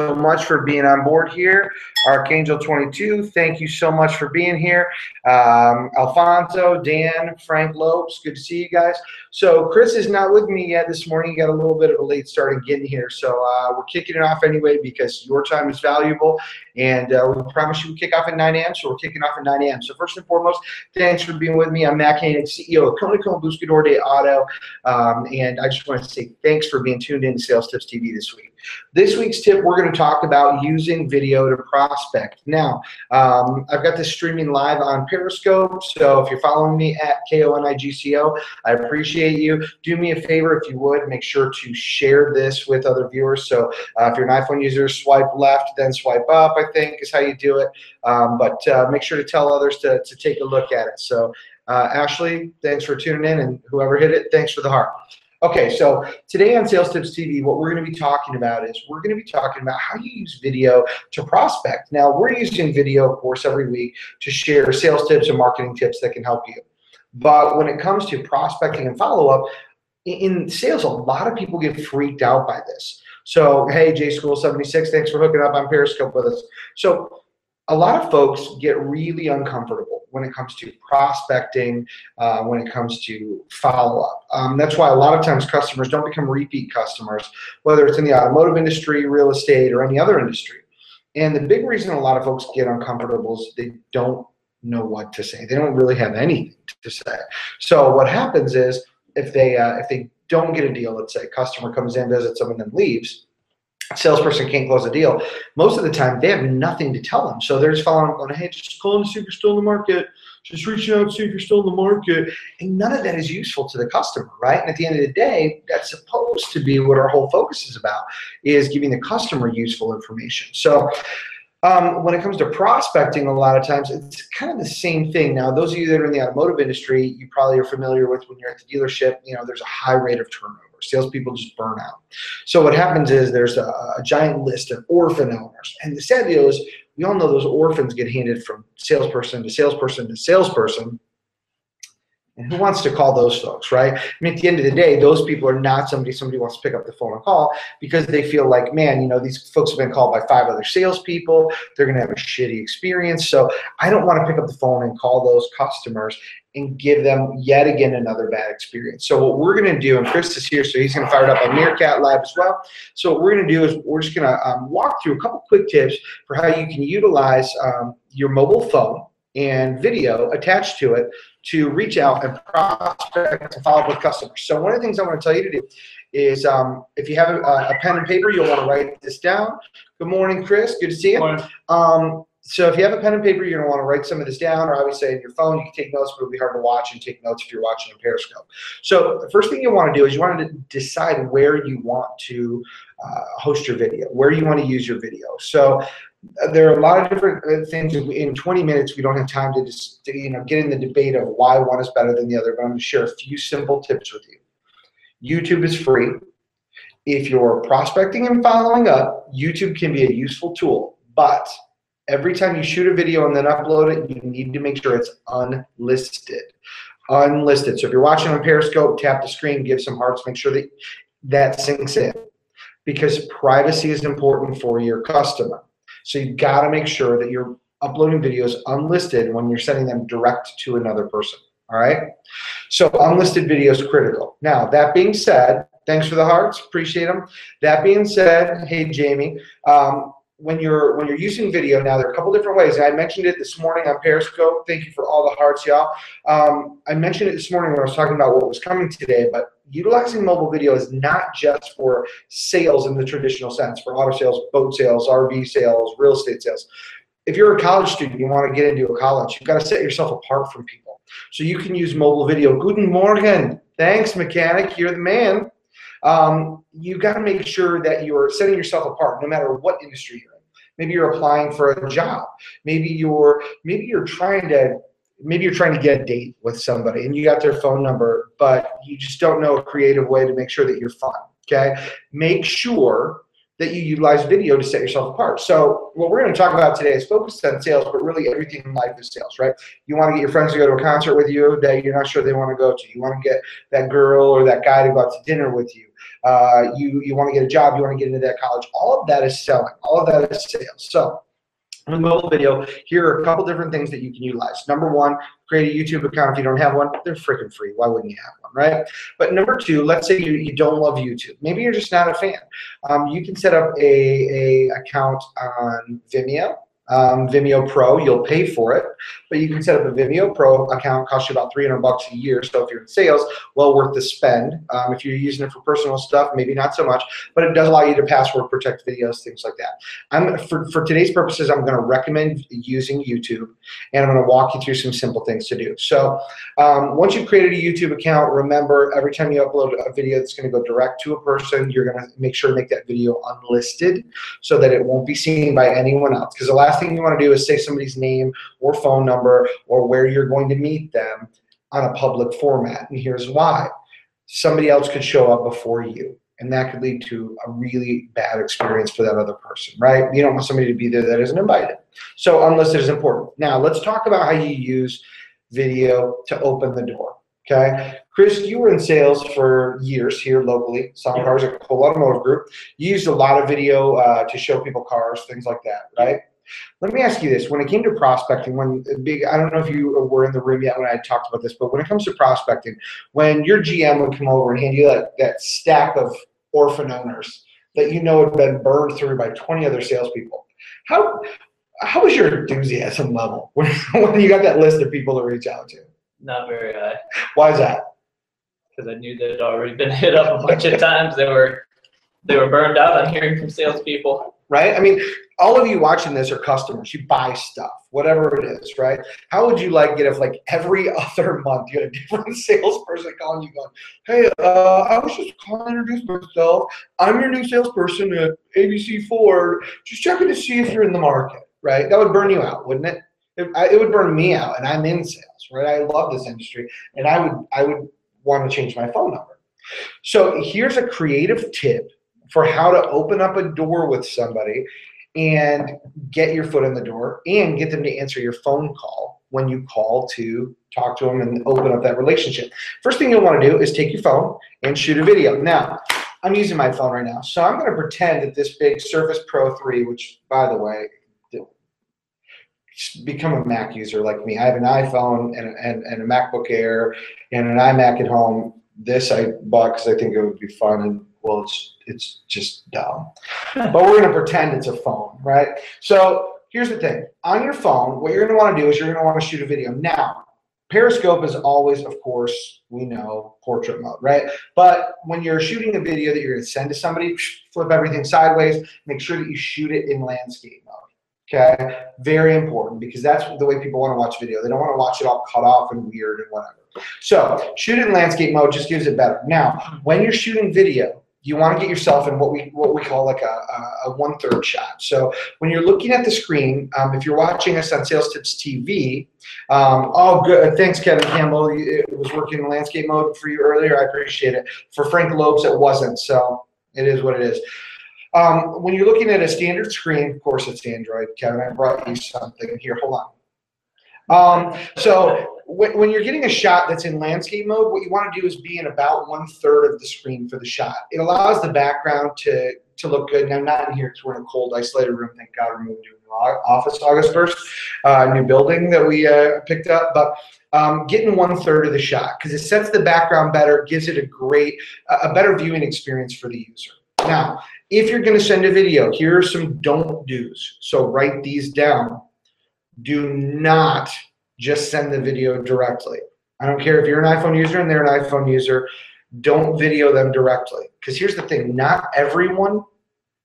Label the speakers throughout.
Speaker 1: so much for being on board here. Archangel 22, thank you so much for being here. Um, Alfonso, Dan, Frank Lopes, good to see you guys. So Chris is not with me yet this morning. He got a little bit of a late start in getting here. So uh, we're kicking it off anyway because your time is valuable. And uh, we promise you we kick off at 9 a.m. So we're kicking off at 9 a.m. So first and foremost, thanks for being with me. I'm Matt Koenig, CEO of Koenig Buscador de Auto. Um, and I just want to say thanks for being tuned in to Sales Tips TV this week. This week's tip, we're going to talk about using video to prospect. Now, um, I've got this streaming live on Periscope, so if you're following me at KONIGCO, I appreciate you. Do me a favor, if you would, make sure to share this with other viewers. So uh, if you're an iPhone user, swipe left, then swipe up, I think is how you do it. Um, but uh, make sure to tell others to, to take a look at it. So uh, Ashley, thanks for tuning in, and whoever hit it, thanks for the heart. Okay, so today on Sales Tips TV, what we're going to be talking about is we're going to be talking about how you use video to prospect. Now, we're using video, of course, every week to share sales tips and marketing tips that can help you. But when it comes to prospecting and follow up, in sales, a lot of people get freaked out by this. So, hey, J School 76, thanks for hooking up on Periscope with us. So, a lot of folks get really uncomfortable when it comes to prospecting, uh, when it comes to follow up. Um, that's why a lot of times customers don't become repeat customers, whether it's in the automotive industry, real estate, or any other industry. And the big reason a lot of folks get uncomfortable is they don't know what to say. They don't really have anything to say. So what happens is if they uh, if they don't get a deal, let's say a customer comes in, visits them, and then leaves salesperson can't close a deal, most of the time they have nothing to tell them. So they're just following up going, hey, just calling to see if you're still in the market, just reaching out to see if you're still in the market. And none of that is useful to the customer, right? And at the end of the day, that's supposed to be what our whole focus is about, is giving the customer useful information. So um, when it comes to prospecting, a lot of times it's kind of the same thing. Now, those of you that are in the automotive industry, you probably are familiar with when you're at the dealership, you know, there's a high rate of turnover. Salespeople just burn out. So what happens is there's a, a giant list of orphan owners. And the sad deal is we all know those orphans get handed from salesperson to salesperson to salesperson and who wants to call those folks, right? I mean, at the end of the day, those people are not somebody somebody wants to pick up the phone and call because they feel like, man, you know, these folks have been called by five other salespeople. They're going to have a shitty experience. So I don't want to pick up the phone and call those customers and give them yet again another bad experience. So what we're going to do, and Chris is here, so he's going to fire it up on Meerkat Live as well. So what we're going to do is we're just going to um, walk through a couple quick tips for how you can utilize um, your mobile phone and video attached to it to reach out and prospect and follow up with customers. So one of the things I want to tell you to do is um, if you have a, a, pen and paper, you'll want to write this down. Good morning, Chris. Good to see you. Um, so if you have a pen and paper, you're going to want to write some of this down, or I would say in your phone, you can take notes, but it'll be hard to watch and take notes if you're watching on Periscope. So the first thing you want to do is you want to decide where you want to uh, host your video, where you want to use your video. So there are a lot of different uh, things. In 20 minutes, we don't have time to just to, you know get in the debate of why one is better than the other. But I'm going to share a few simple tips with you. YouTube is free. If you're prospecting and following up, YouTube can be a useful tool. But every time you shoot a video and then upload it, you need to make sure it's unlisted. Unlisted. So if you're watching on Periscope, tap the screen, give some hearts, make sure that that sinks in because privacy is important for your customer. So you've got to make sure that you're uploading videos unlisted when you're sending them direct to another person. All right. So unlisted video is critical. Now, that being said, thanks for the hearts. Appreciate them. That being said, hey, Jamie, um, when you're when you're using video now there are a couple different ways. I mentioned it this morning on periscope. Thank you for all the hearts y'all. Um, i mentioned it this morning when i was talking about what was coming today but utilizing mobile video is not just for sales in the traditional sense for auto sales boat sales rv sales real estate sales. If you're a college student you want to get into a college you've got to set yourself apart from people. So you can use mobile video. Guten morgen. Thanks mechanic. You're the man. Um, you got to make sure that you're setting yourself apart no matter what industry you're Maybe you're applying for a job. Maybe you're maybe you're trying to maybe you're trying to get a date with somebody and you got their phone number, but you just don't know a creative way to make sure that you're fun. Okay, make sure that you utilize video to set yourself apart. So what we're going to talk about today is focused on sales, but really everything in life is sales, right? You want to get your friends to go to a concert with you that you're not sure they want to go to. You want to get that girl or that guy to go out to dinner with you. Uh, you you want to get a job, you want to get into that college. All of that is selling. All of that is sales. So with mobile video, here are a couple different things that you can utilize. Number one, create a YouTube account if you don't have one. They're freaking free. Why wouldn't you have one, right? But number two, let's say you, you don't love YouTube. Maybe you're just not a fan. Um, you can set up a, a account on Vimeo um, Vimeo Pro. You'll pay for it, but you can set up a Vimeo Pro account. Costs you about 300 bucks a year. So if you're in sales, well worth the spend. Um, if you're using it for personal stuff, maybe not so much, but it does allow you to password protect videos, things like that. I'm for, for today's purposes, I'm going to recommend using YouTube, and I'm going to walk you through some simple things to do. So um, once you've created a YouTube account, remember every time you upload a video that's going to go direct to a person, you're going to make sure to make that video unlisted so that it won't be seen by anyone else. Because the last thing you want to do is say somebody's name or phone number or where you're going to meet them on a public format. And here's why. Somebody else could show up before you. And that could lead to a really bad experience for that other person, right? You don't want somebody to be there that isn't invited. So unless it is important. Now let's talk about how you use video to open the door. Okay, Chris, you were in sales for years here locally, selling cars at Cole Automotive Group. You used a lot of video uh, to show people cars, things like that, right? Let me ask you this: When it came to prospecting, when uh, big, I don't know if you were in the room yet when I talked about this, but when it comes to prospecting, when your GM would come over and hand you that, that stack of orphan owners that you know had been burned through by 20 other salespeople, how how was your enthusiasm level when, when you got that list of people to reach out to?
Speaker 2: Not very high.
Speaker 1: Why is that?
Speaker 2: Because I knew they'd already been hit up a bunch of times. They were they were burned out on hearing from salespeople
Speaker 1: right? I mean, all of you watching this are customers. You buy stuff, whatever it is, right? How would you like it if like every other month you had a different salesperson calling you going, hey, uh, I was just calling to introduce myself. I'm your new salesperson at ABC Ford. Just checking to see if you're in the market, right? That would burn you out, wouldn't it? It, it would burn me out, and I'm in sales, right? I love this industry, and I would I would want to change my phone number. So here's a creative tip for how to open up a door with somebody and get your foot in the door and get them to answer your phone call when you call to talk to them and open up that relationship. First thing you'll want to do is take your phone and shoot a video. Now, I'm using my phone right now, so I'm going to pretend that this big Surface Pro 3, which, by the way, become a Mac user like me. I have an iPhone and, and, and a MacBook Air and an iMac at home. This I bought because I think it would be fun and well, it's it's just dumb. but we're going to pretend it's a phone, right? So here's the thing: on your phone, what you're going to want to do is you're going to want to shoot a video. Now, Periscope is always, of course, we know portrait mode, right? But when you're shooting a video that you're going to send to somebody, flip everything sideways. Make sure that you shoot it in landscape mode. Okay, very important because that's the way people want to watch video. They don't want to watch it all cut off and weird and whatever. So shoot in landscape mode just gives it better. Now, when you're shooting video, you want to get yourself in what we what we call like a, a, one third shot. So when you're looking at the screen, um, if you're watching us on Sales Tips TV, um, oh good, thanks Kevin Campbell. It was working in landscape mode for you earlier. I appreciate it. For Frank Lopes, it wasn't. So it is what it is. Um, when you're looking at a standard screen, of course it's Android. Kevin, I brought you something here. Hold on. Um, so when, you're getting a shot that's in landscape mode, what you want to do is be in about one third of the screen for the shot. It allows the background to to look good. Now, not in here because we're in a cold, isolated room. Thank God we're moving to a new office August 1st, uh, new building that we uh, picked up. But um, getting one third of the shot because it sets the background better, gives it a great, a better viewing experience for the user. Now, if you're going to send a video, here are some don't do's. So write these down. Do not just send the video directly. I don't care if you're an iPhone user and they're an iPhone user, don't video them directly. Because here's the thing not everyone,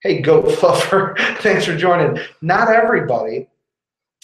Speaker 1: hey, Goat Fluffer, thanks for joining. Not everybody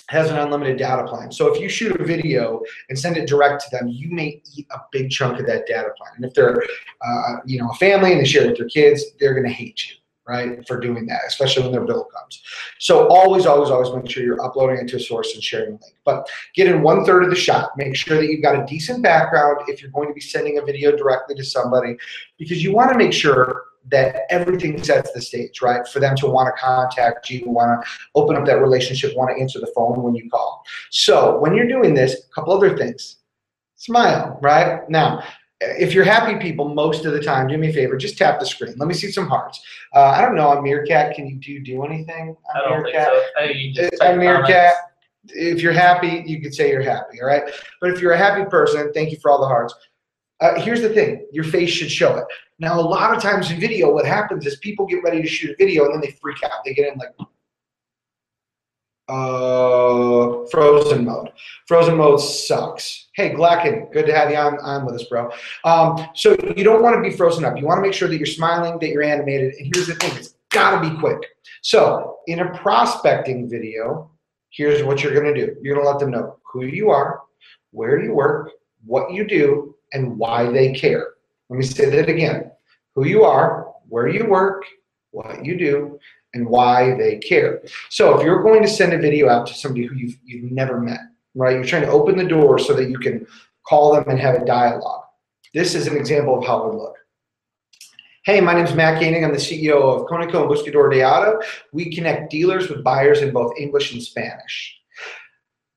Speaker 1: has an unlimited data plan. So if you shoot a video and send it direct to them, you may eat a big chunk of that data plan. And if they're, uh, you know, a family and they share it with their kids, they're going to hate you right, for doing that, especially when their bill comes. So always, always, always make sure you're uploading it to a source and sharing the link. But get in one third of the shot. Make sure that you've got a decent background if you're going to be sending a video directly to somebody, because you want to make sure that everything sets the stage, right? For them to want to contact you, want to open up that relationship, want to answer the phone when you call. So when you're doing this, a couple other things. Smile, right? Now, if you're happy people most of the time, do me a favor, just tap the screen. Let me see some hearts. Uh, I don't know on Meerkat, can you do you do anything
Speaker 2: I
Speaker 1: on
Speaker 2: don't think
Speaker 1: Meerkat?
Speaker 2: so. I think you just
Speaker 1: Uh, on Meerkat, if you're happy, you could say you're happy, all right? But if you're a happy person, thank you for all the hearts. Uh, here's the thing your face should show it. Now, a lot of times in video, what happens is people get ready to shoot a video and then they freak out. They get in like uh, frozen mode. Frozen mode sucks. Hey, Glacken, good to have you on, on with us, bro. Um, so you don't want to be frozen up. You want to make sure that you're smiling, that you're animated. And here's the thing it's got to be quick. So in a prospecting video, here's what you're going to do you're going to let them know who you are, where you work, what you do, and why they care. Let me say that again who you are, where you work, what you do, and why they care. So if you're going to send a video out to somebody who you've, you've never met, right, you're trying to open the door so that you can call them and have a dialogue. This is an example of how it would look. Hey, my name is Matt Koenig. I'm the CEO of Conoco and Buscador de Auto. We connect dealers with buyers in both English and Spanish.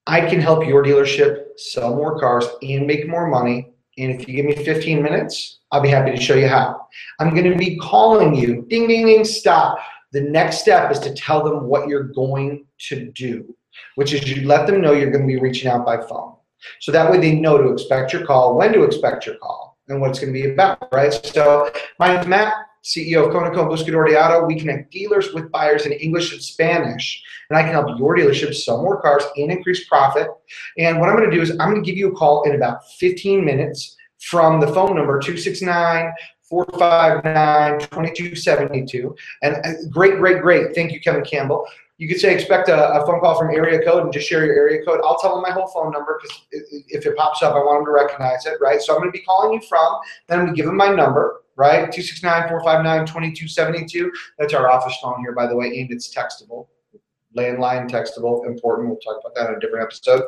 Speaker 1: I can help your dealership sell more cars and make more money. And if you give me 15 minutes, I'll be happy to show you how. I'm going to be calling you. Ding, ding, ding, stop. The next step is to tell them what you're going to do, which is you let them know you're going to be reaching out by phone. So that way they know to expect your call, when to expect your call, and what it's going to be about, right? So my name's Matt, CEO of Conoco Buscador de Auto. We connect dealers with buyers in English and Spanish, and I can help your dealership sell more cars and increase profit. And what I'm going to do is I'm going to give you a call in about 15 minutes from the phone number 269 459 2272. And uh, great, great, great. Thank you, Kevin Campbell. You could say expect a, a phone call from area code and just share your area code. I'll tell them my whole phone number because if it pops up, I want them to recognize it, right? So I'm going to be calling you from, then I'm going to give them my number, right? 269 459 2272. That's our office phone here, by the way, and it's textable landline, textable, important. We'll talk about that in a different episode.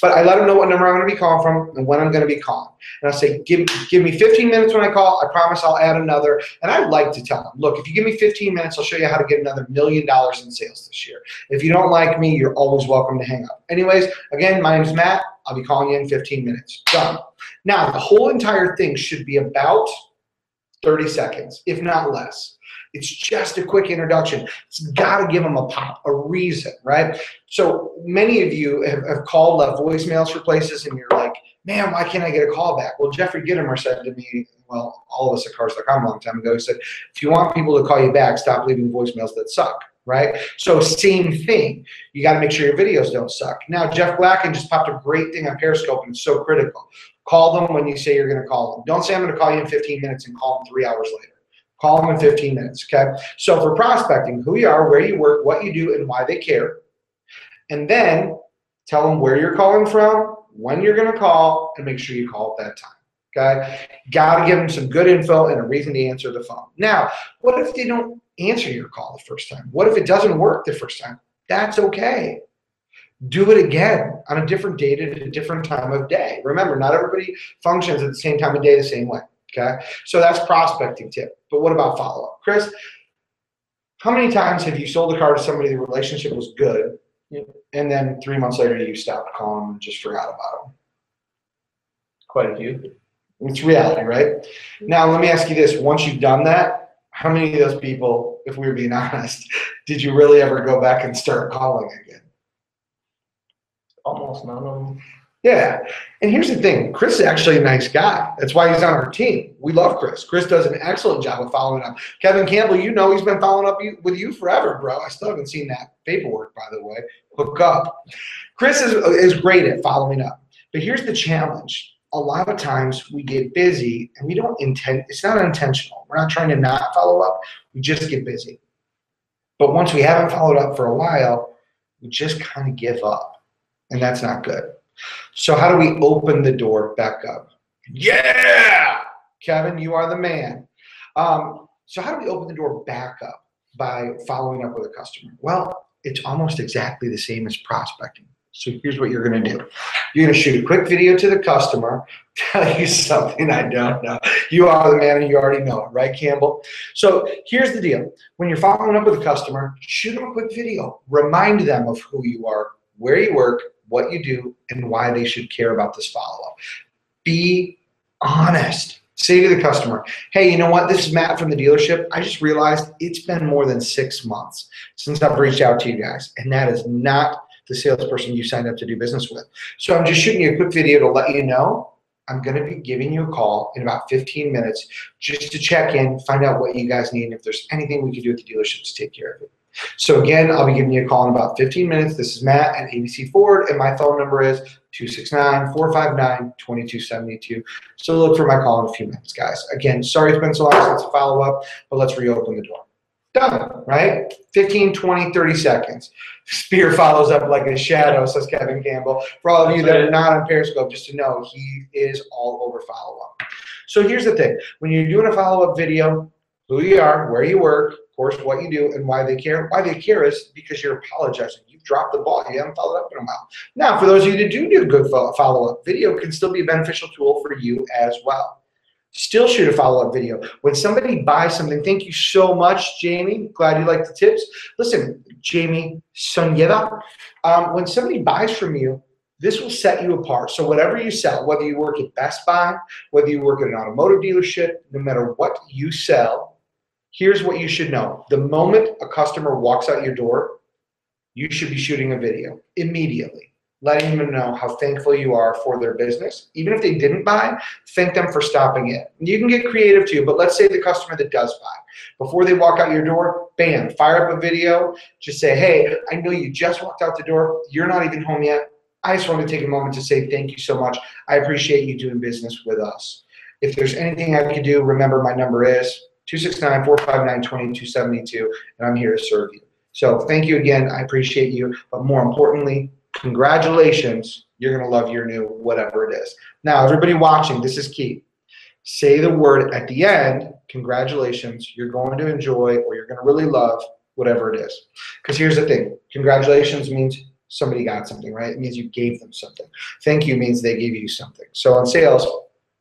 Speaker 1: But I let them know what number I'm going to be calling from and when I'm going to be calling. And I'll say, give, give me 15 minutes when I call. I promise I'll add another. And I like to tell them, look, if you give me 15 minutes, I'll show you how to get another million dollars in sales this year. If you don't like me, you're always welcome to hang up. Anyways, again, my name's Matt. I'll be calling you in 15 minutes. Done. Now, the whole entire thing should be about 30 seconds, if not less. It's just a quick introduction. It's got to give them a pop, a reason, right? So many of you have, have called, left voicemails for places, and you're like, man, why can't I get a call back? Well, Jeffrey Gitomer said to me, well, all of us at Cars.com a long time ago, he said, if you want people to call you back, stop leaving voicemails that suck, right? So same thing. You got to make sure your videos don't suck. Now, Jeff Blacken just popped a great thing on Periscope, and it's so critical. Call them when you say you're going to call them. Don't say I'm going to call you in 15 minutes and call them three hours later. Call them in 15 minutes, okay? So for prospecting, who you are, where you work, what you do, and why they care. And then tell them where you're calling from, when you're going to call, and make sure you call at that time. Okay? Got to give them some good info and a reason to answer the phone. Now, what if they don't answer your call the first time? What if it doesn't work the first time? That's okay. Do it again on a different date at a different time of day. Remember, not everybody functions at the same time of day the same way. Okay? So that's prospecting tip. But what about follow up? Chris, how many times have you sold a car to somebody the relationship was good, and then three months later you stopped calling and just forgot about them?
Speaker 2: Quite a few.
Speaker 1: It's reality, right? Mm-hmm. Now let me ask you this: Once you've done that, how many of those people, if we were being honest, did you really ever go back and start calling again?
Speaker 2: Almost none of them.
Speaker 1: Yeah. And here's the thing Chris is actually a nice guy. That's why he's on our team. We love Chris. Chris does an excellent job of following up. Kevin Campbell, you know he's been following up with you forever, bro. I still haven't seen that paperwork, by the way. Hook up. Chris is, is great at following up. But here's the challenge. A lot of times we get busy and we don't intend, it's not intentional. We're not trying to not follow up. We just get busy. But once we haven't followed up for a while, we just kind of give up. And that's not good. So how do we open the door back up? Yeah, Kevin, you are the man. Um, so how do we open the door back up by following up with a customer? Well, it's almost exactly the same as prospecting. So here's what you're going to do. You're going to shoot a quick video to the customer, tell you something I don't know. You are the man and you already know it, right, Campbell? So here's the deal. When you're following up with a customer, shoot them a quick video. Remind them of who you are, where you work, what you do, and why they should care about this follow up. Be honest. Say to the customer, hey, you know what? This is Matt from the dealership. I just realized it's been more than six months since I've reached out to you guys, and that is not the salesperson you signed up to do business with. So I'm just shooting you a quick video to let you know I'm going to be giving you a call in about 15 minutes just to check in, find out what you guys need, and if there's anything we can do at the dealership to take care of it. So again, I'll be giving you a call in about 15 minutes. This is Matt at ABC Ford, and my phone number is 269-459-2272. So look for my call in a few minutes, guys. Again, sorry it's been so long since a follow-up, but let's reopen the door. Done, right? 15, 20, 30 seconds. Spear follows up like a shadow, says Kevin Campbell. For all of you that are not on Periscope, just to know, he is all over follow-up. So here's the thing. When you're doing a follow-up video, who you are, where you work, course, what you do, and why they care. Why they care is because you're apologizing. You've dropped the ball. You haven't followed up in a while. Now, for those of you that do do good follow-up, video can still be a beneficial tool for you as well. Still shoot a follow-up video. When somebody buys something, thank you so much, Jamie. Glad you like the tips. Listen, Jamie Sonyeva, um, when somebody buys from you, this will set you apart. So whatever you sell, whether you work at Best Buy, whether you work at an automotive dealership, no matter what you sell, here's what you should know. The moment a customer walks out your door, you should be shooting a video immediately letting them know how thankful you are for their business. Even if they didn't buy, thank them for stopping it. You can get creative too, but let's say the customer that does buy, before they walk out your door, bam, fire up a video. Just say, hey, I know you just walked out the door. You're not even home yet. I just want to take a moment to say thank you so much. I appreciate you doing business with us. If there's anything I can do, remember my number is 269 459 2272, and I'm here to serve you. So thank you again. I appreciate you. But more importantly, congratulations, you're going to love your new whatever it is. Now, everybody watching, this is key. Say the word at the end, congratulations, you're going to enjoy or you're going to really love whatever it is. Because here's the thing congratulations means somebody got something, right? It means you gave them something. Thank you means they gave you something. So on sales,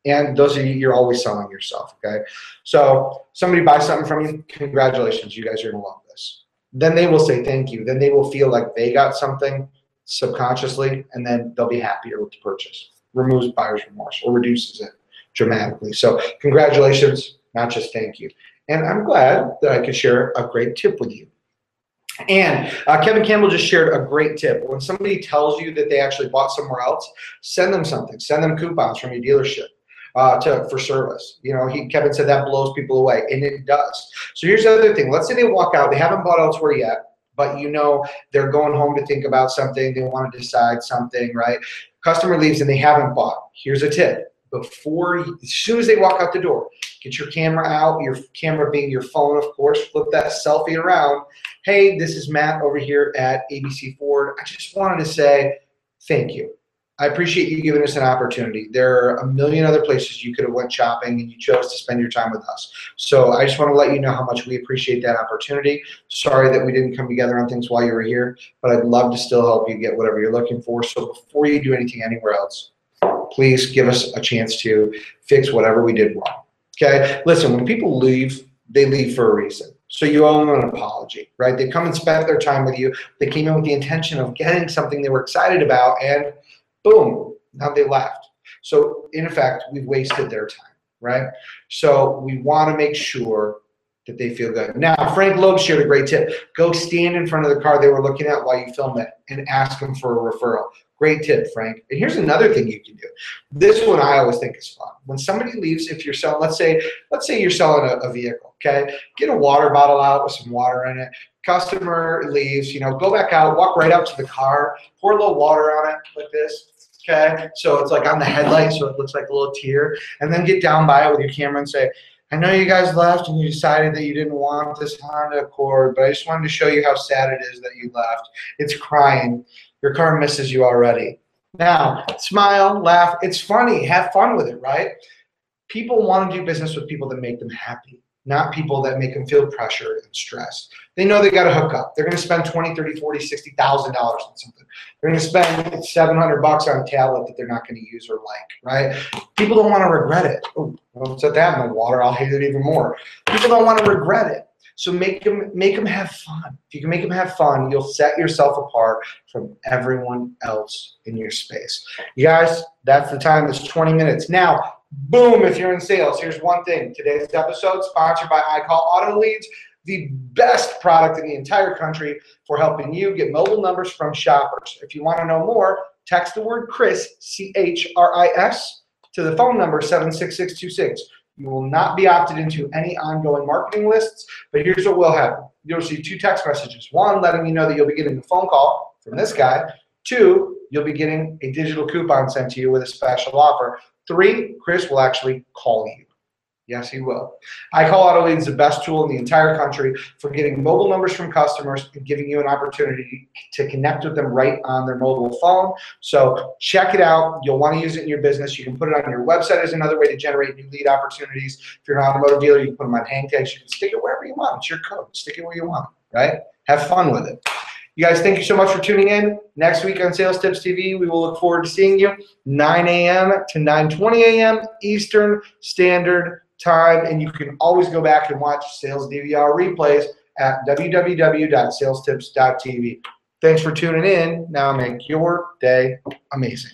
Speaker 1: and those you, you're always selling yourself, okay? So somebody buys something from you, congratulations, you guys are to love this. Then they will say thank you. Then they will feel like they got something subconsciously, and then they'll be happier with the purchase. Removes buyer's remorse or reduces it dramatically. So congratulations, not just thank you. And I'm glad that I could share a great tip with you. And uh, Kevin Campbell just shared a great tip. When somebody tells you that they actually bought somewhere else, send them something. Send them coupons from your dealership uh, to for service. You know, he Kevin said that blows people away, and it does. So here's the other thing. Let's say they walk out, they haven't bought elsewhere yet but you know they're going home to think about something, they want to decide something, right? Customer leaves and they haven't bought. Here's a tip. Before, as soon as they walk out the door, get your camera out, your camera being your phone, of course, flip that selfie around. Hey, this is Matt over here at ABC Ford. I just wanted to say thank you. I appreciate you giving us an opportunity. There are a million other places you could have went shopping and you chose to spend your time with us. So I just want to let you know how much we appreciate that opportunity. Sorry that we didn't come together on things while you were here, but I'd love to still help you get whatever you're looking for. So before you do anything anywhere else, please give us a chance to fix whatever we did wrong. Okay? Listen, when people leave, they leave for a reason. So you owe them an apology, right? They come and spent their time with you. They came in with the intention of getting something they were excited about, and boom, now they left. So in effect, we've wasted their time, right? So we want to make sure that they feel good. Now, Frank Loeb shared a great tip. Go stand in front of the car they were looking at while you film it and ask them for a referral. Great tip, Frank. And here's another thing you can do. This one I always think is fun. When somebody leaves, if you're selling, let's say, let's say you're selling a, a vehicle, okay? Get a water bottle out with some water in it. Customer leaves, you know, go back out, walk right up to the car, pour a little water on it like this, Okay, so it's like on the headlight, so it looks like a little tear. And then get down by it with your camera and say, I know you guys left and you decided that you didn't want this Honda Accord, but I just wanted to show you how sad it is that you left. It's crying. Your car misses you already. Now, smile, laugh. It's funny. Have fun with it, right? People want to do business with people that make them happy not people that make them feel pressure and stress. They know they got to hook up. They're going to spend 20, 30, 40, 60,000 dollars on something. They're going to spend 700 bucks on a tablet that they're not going to use or like, right? People don't want to regret it. Oh, set that in the water. I'll hate it even more. People don't want to regret it. So make them make them have fun. If you can make them have fun, you'll set yourself apart from everyone else in your space. You guys, that's the time. It's 20 minutes. Now, Boom, if you're in sales. Here's one thing. Today's episode sponsored by I Call Auto Leads, the best product in the entire country for helping you get mobile numbers from shoppers. If you want to know more, text the word Chris, C H R I S, to the phone number 76626. You will not be opted into any ongoing marketing lists, but here's what will happen. You'll receive two text messages. One, letting you know that you'll be getting a phone call from this guy. Two, you'll be getting a digital coupon sent to you with a special offer. Three, Chris will actually call you. Yes, he will. I call Auto Leads the best tool in the entire country for getting mobile numbers from customers and giving you an opportunity to connect with them right on their mobile phone. So check it out. You'll want to use it in your business. You can put it on your website as another way to generate new lead opportunities. If you're an automotive dealer, you can put them on hang tags. You can stick it wherever you want. It's your code. Stick it where you want, right? Have fun with it. You guys, thank you so much for tuning in. Next week on Sales Tips TV, we will look forward to seeing you 9 a.m. to 9:20 a.m. Eastern Standard Time, and you can always go back and watch sales DVR replays at www.salestips.tv. Thanks for tuning in. Now make your day amazing.